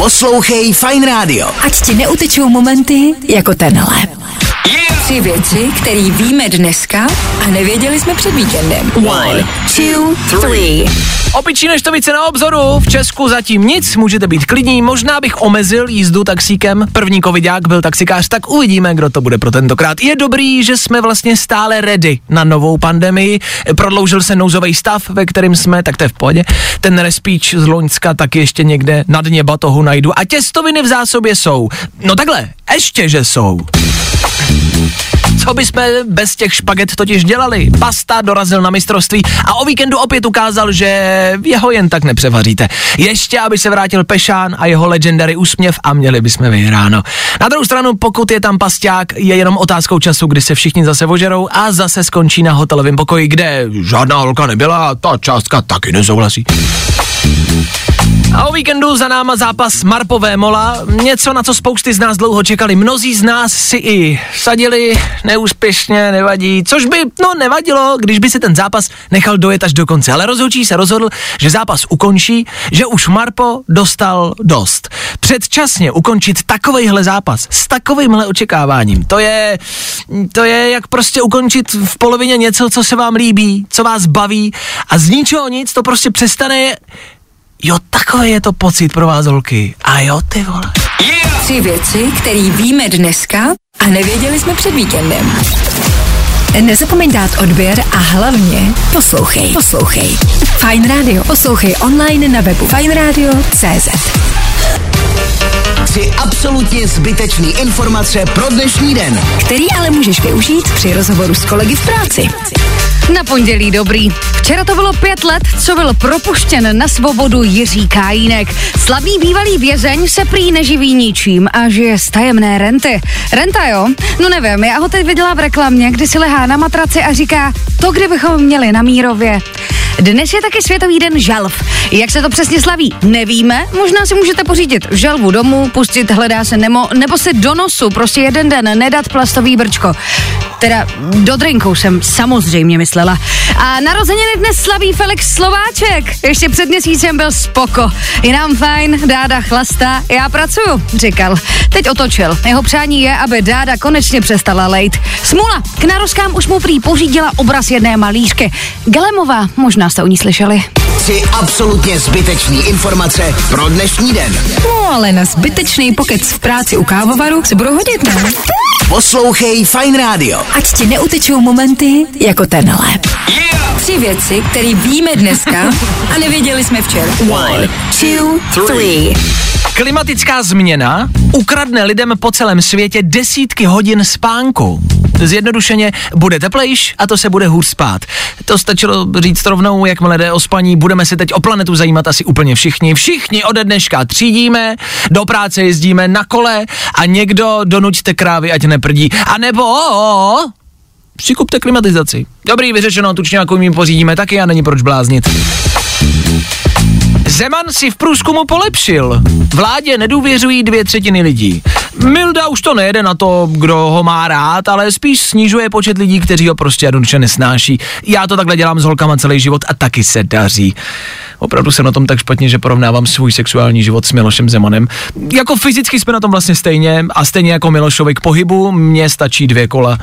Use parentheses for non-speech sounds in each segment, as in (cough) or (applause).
Poslouchej Fine Radio. Ať ti neutečou momenty jako tenhle. Tři věci, které víme dneska a nevěděli jsme před víkendem. One, two, three. Opičí neštovice na obzoru, v Česku zatím nic, můžete být klidní, možná bych omezil jízdu taxíkem, první covidák byl taxikář, tak uvidíme, kdo to bude pro tentokrát. Je dobrý, že jsme vlastně stále ready na novou pandemii, prodloužil se nouzový stav, ve kterém jsme, tak to je v pohodě. Ten respíč z Loňska tak ještě někde na dně batohu najdu a těstoviny v zásobě jsou. No takhle, ještě že jsou. Co bychom bez těch špaget totiž dělali? Pasta dorazil na mistrovství a o víkendu opět ukázal, že jeho jen tak nepřevaříte. Ještě, aby se vrátil Pešán a jeho legendary úsměv a měli bychom vyhráno. Na druhou stranu, pokud je tam pasták, je jenom otázkou času, kdy se všichni zase ožerou a zase skončí na hotelovém pokoji, kde žádná holka nebyla a ta částka taky nesouhlasí. A o víkendu za náma zápas Marpové Mola, něco na co spousty z nás dlouho čekali. Mnozí z nás si i sadili, neúspěšně, nevadí, což by, no nevadilo, když by si ten zápas nechal dojet až do konce. Ale rozhodčí se rozhodl, že zápas ukončí, že už Marpo dostal dost. Předčasně ukončit takovejhle zápas s takovýmhle očekáváním, to je, to je jak prostě ukončit v polovině něco, co se vám líbí, co vás baví a z ničeho nic to prostě přestane Jo, takový je to pocit pro vás, holky. A jo, ty vole. Yeah! Tři věci, které víme dneska a nevěděli jsme před víkendem. Nezapomeň dát odběr a hlavně poslouchej. Poslouchej. Fine Radio. Poslouchej online na webu fineradio.cz Tři absolutně zbytečný informace pro dnešní den. Který ale můžeš využít při rozhovoru s kolegy v práci. Na pondělí dobrý. Včera to bylo pět let, co byl propuštěn na svobodu Jiří Kajínek. Slavný bývalý vězeň se prý neživí ničím a žije z tajemné renty. Renta jo? No nevím, já ho teď viděla v reklamě, kdy si lehá na matraci a říká, to kdybychom měli na Mírově. Dnes je taky Světový den žalv. Jak se to přesně slaví, nevíme. Možná si můžete pořídit žalvu domů, pustit hledá se Nemo, nebo si do nosu prostě jeden den nedat plastový brčko. Teda do drinku jsem samozřejmě myslela. A narozeniny dnes slaví Felix Slováček. Ještě před měsícem byl spoko. Je nám fajn, dáda chlasta, já pracuju, říkal. Teď otočil. Jeho přání je, aby dáda konečně přestala lejt. Smula, k naroskám už mu prý pořídila obraz jedné malířky. Galemová, možná jste o ní slyšeli. Tři absolutně zbytečný informace pro dnešní den. No ale na zbytečný pokec v práci u kávovaru se budou hodit, ne? Poslouchej Fine Radio. Ať ti neutečou momenty jako tenhle. Yeah! Tři věci, které víme dneska a nevěděli jsme včera. One, two, three. Klimatická změna ukradne lidem po celém světě desítky hodin spánku. Zjednodušeně bude teplejš a to se bude hůř spát. To stačilo říct rovnou, jakmile jde o spaní, budeme se teď o planetu zajímat asi úplně všichni. Všichni ode dneška třídíme, do práce jezdíme na kole a někdo donuďte krávy, ať neprdí. A nebo přikupte klimatizaci. Dobrý, vyřešeno, tučňáku jim pořídíme taky a není proč bláznit. Zeman si v průzkumu polepšil. Vládě nedůvěřují dvě třetiny lidí. Milda už to nejede na to, kdo ho má rád, ale spíš snižuje počet lidí, kteří ho prostě jednoduše nesnáší. Já to takhle dělám s holkama celý život a taky se daří. Opravdu jsem na tom tak špatně, že porovnávám svůj sexuální život s Milošem Zemanem. Jako fyzicky jsme na tom vlastně stejně a stejně jako Milošovi k pohybu, mně stačí dvě kola.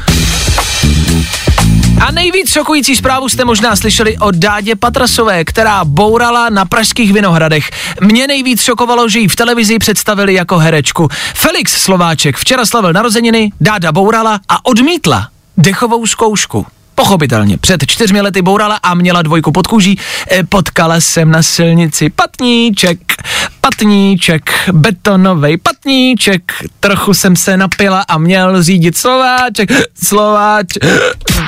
A nejvíc šokující zprávu jste možná slyšeli o Dádě Patrasové, která bourala na pražských Vinohradech. Mě nejvíc šokovalo, že ji v televizi představili jako herečku. Felix Slováček včera slavil narozeniny, Dáda bourala a odmítla dechovou zkoušku. Pochopitelně, před čtyřmi lety bourala a měla dvojku pod kůží. E, potkala jsem na silnici patníček, patníček, betonový patníček. Trochu jsem se napila a měl řídit Slováček, Slováč.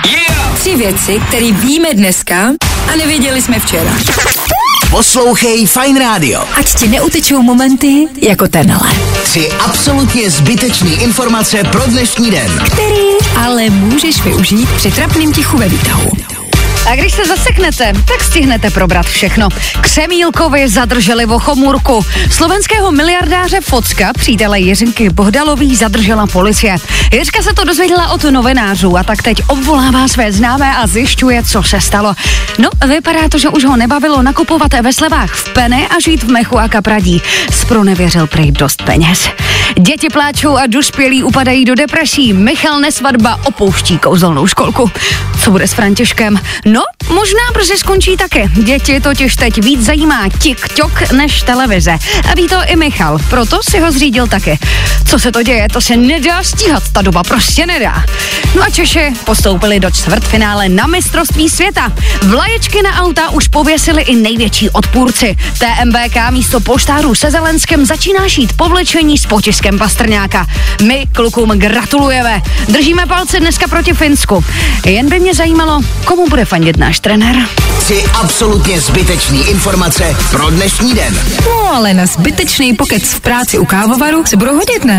Yeah! Tři věci, které víme dneska a nevěděli jsme včera. Poslouchej Fine Radio. Ať ti neutečou momenty jako tenhle. Tři absolutně zbytečný informace pro dnešní den. Který ale můžeš využít při trapným tichu ve výtahu. A když se zaseknete, tak stihnete probrat všechno. Křemílkovi zadrželi vochomůrku. Slovenského miliardáře Focka, přítele Jiřinky Bohdalový, zadržela policie. Jiřka se to dozvěděla od novinářů a tak teď obvolává své známé a zjišťuje, co se stalo. No, vypadá to, že už ho nebavilo nakupovat ve slevách v pene a žít v mechu a kapradí. Spronevěřil prej dost peněz. Děti pláčou a dospělí upadají do depresí. Michal Nesvadba opouští kouzelnou školku. Co bude s Františkem? No, možná brzy skončí také. Děti totiž teď víc zajímá TikTok než televize. A ví to i Michal, proto si ho zřídil taky. Co se to děje, to se nedá stíhat, ta doba prostě nedá. No a Češi postoupili do čtvrtfinále na mistrovství světa. Vlaječky na auta už pověsili i největší odpůrci. TMBK místo poštárů se Zelenskem začíná šít povlečení s potiskem Pastrňáka. My klukům gratulujeme. Držíme palce dneska proti Finsku. Jen by mě zajímalo, komu bude fandit náš trenér. Tři absolutně zbytečný informace pro dnešní den. No ale na zbytečný pokec v práci u kávovaru se budou hodit, ne?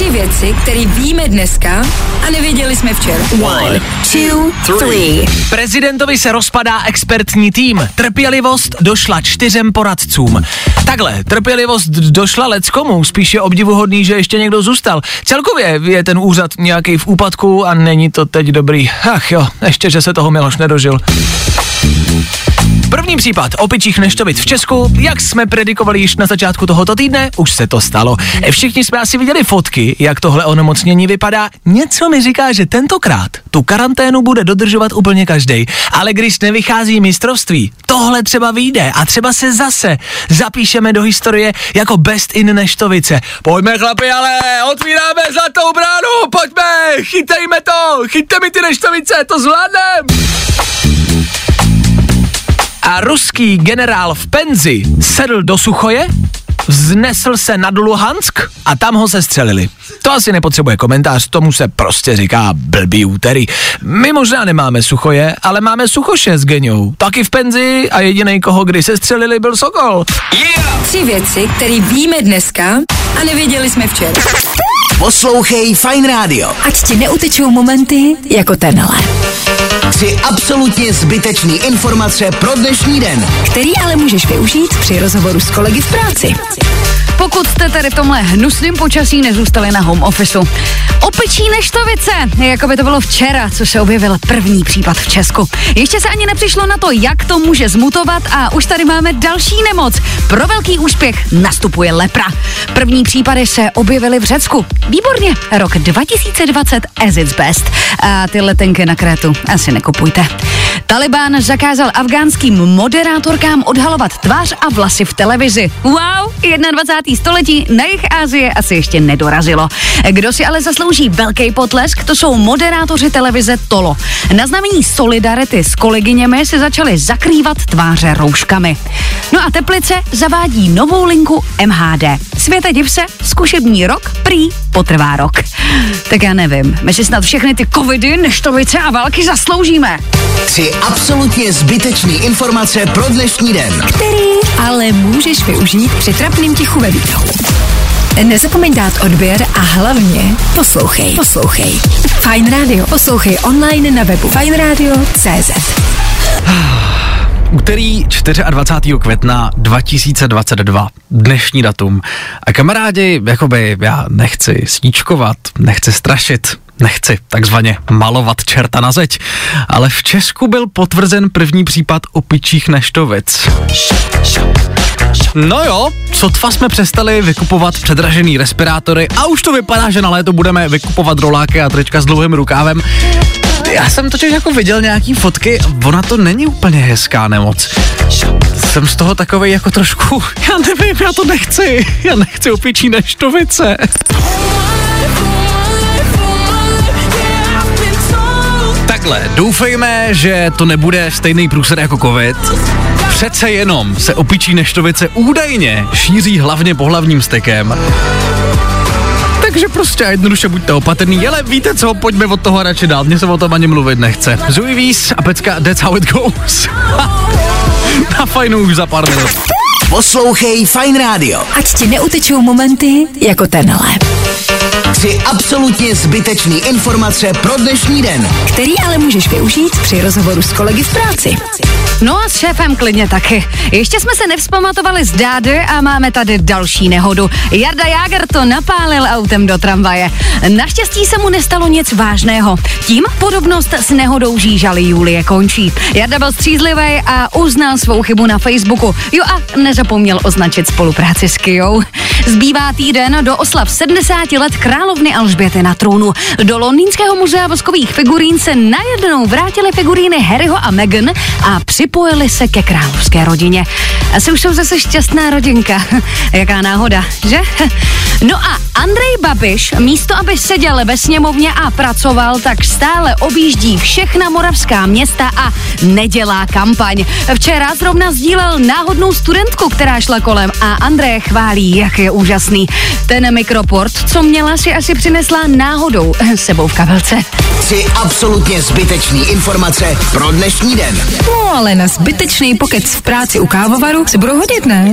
Tři věci, které víme dneska a nevěděli jsme včera. One, two, three. Prezidentovi se rozpadá expertní tým. Trpělivost došla čtyřem poradcům. Takhle, trpělivost došla leckomu, spíš je obdivuhodný, že ještě někdo zůstal. Celkově je ten úřad nějaký v úpadku a není to teď dobrý. Ach jo, ještě, že se toho Miloš nedožil. První případ opičích neštovic v Česku, jak jsme predikovali již na začátku tohoto týdne, už se to stalo. Všichni jsme asi viděli fotky, jak tohle onemocnění vypadá. Něco mi říká, že tentokrát tu karanténu bude dodržovat úplně každý. Ale když nevychází mistrovství, tohle třeba vyjde a třeba se zase zapíšeme do historie jako best in neštovice. Pojďme chlapi, ale otvíráme zlatou bránu, pojďme, chytejme to, chyťte mi ty neštovice, to zvládnem. A ruský generál v penzi sedl do Suchoje, vznesl se nad Luhansk a tam ho sestřelili. To asi nepotřebuje komentář, tomu se prostě říká blbý úterý. My možná nemáme Suchoje, ale máme Suchoše s Geňou. Taky v penzi a jediný, koho kdy se střelili, byl Sokol. Yeah! Tři věci, které víme dneska a nevěděli jsme včera. Poslouchej Fine Radio. Ať ti neutečou momenty jako tenhle. Tři absolutně zbytečný informace pro dnešní den. Který ale můžeš využít při rozhovoru s kolegy v práci. Pokud jste tady v tomhle hnusným počasí nezůstali na home officeu. Opičí neštovice, jako by to bylo včera, co se objevil první případ v Česku. Ještě se ani nepřišlo na to, jak to může zmutovat a už tady máme další nemoc. Pro velký úspěch nastupuje lepra. První případy se objevily v Řecku. Výborně, rok 2020 as its best. A ty letenky na Krétu asi nekupujte. Taliban zakázal afgánským moderátorkám odhalovat tvář a vlasy v televizi. Wow, 21. století na jich Asie asi ještě nedorazilo. Kdo si ale zaslouží velký potlesk, to jsou moderátoři televize Tolo. Na znamení solidarity s kolegyněmi se začaly zakrývat tváře rouškami. No a Teplice zavádí novou linku MHD. Světe div se, zkušební rok prý potrvá rok. Tak já nevím, my si snad všechny ty covidy, neštovice a války zasloužíme. Tři absolutně zbytečný informace pro dnešní den. Který ale můžeš využít při trapným tichu ve výtahu. Nezapomeň dát odběr a hlavně poslouchej. Poslouchej. Fine Radio. Poslouchej online na webu fineradio.cz (sighs) Úterý 24. května 2022, dnešní datum. A kamarádi, jakoby já nechci sníčkovat, nechci strašit, nechci takzvaně malovat čerta na zeď, ale v Česku byl potvrzen první případ opičích neštovic. No jo, sotva jsme přestali vykupovat předražený respirátory a už to vypadá, že na léto budeme vykupovat roláky a trička s dlouhým rukávem. Já jsem totiž jako viděl nějaký fotky, ona to není úplně hezká nemoc. Jsem z toho takový jako trošku, (laughs) já nevím, já to nechci, já nechci opičí neštovice. Takhle, doufejme, že to nebude stejný průser jako covid. Přece jenom se opičí neštovice údajně šíří hlavně pohlavním stykem. Takže prostě a jednoduše buďte opatrný, ale víte co, pojďme od toho radši dál, mně se o tom ani mluvit nechce. Zoe a pecka That's How It Goes. (laughs) Na fajnu už za pár minut. Poslouchej Fine Radio. Ať ti neutečou momenty jako tenhle. Tři absolutně zbytečný informace pro dnešní den. Který ale můžeš využít při rozhovoru s kolegy v práci. No a s šéfem klidně taky. Ještě jsme se nevzpamatovali z dády a máme tady další nehodu. Jarda Jáger to napálil autem do tramvaje. Naštěstí se mu nestalo nic vážného. Tím podobnost s nehodou žížaly Julie končí. Jarda byl střízlivý a uznal svou chybu na Facebooku. Jo a nezapomněl označit spolupráci s Kijou. Zbývá týden do oslav 70 let královny Alžběty na trůnu. Do londýnského muzea voskových figurín se najednou vrátily figuríny Harryho a Meghan a připojili se ke královské rodině. Asi už jsou zase šťastná rodinka. (laughs) Jaká náhoda, že? No a Babiš, místo aby seděl ve sněmovně a pracoval, tak stále objíždí všechna moravská města a nedělá kampaň. Včera zrovna sdílel náhodnou studentku, která šla kolem a Andrej chválí, jak je úžasný. Ten mikroport, co měla, si asi přinesla náhodou sebou v kabelce. Tři absolutně zbytečný informace pro dnešní den. No ale na zbytečný pokec v práci u kávovaru se budou hodit, ne?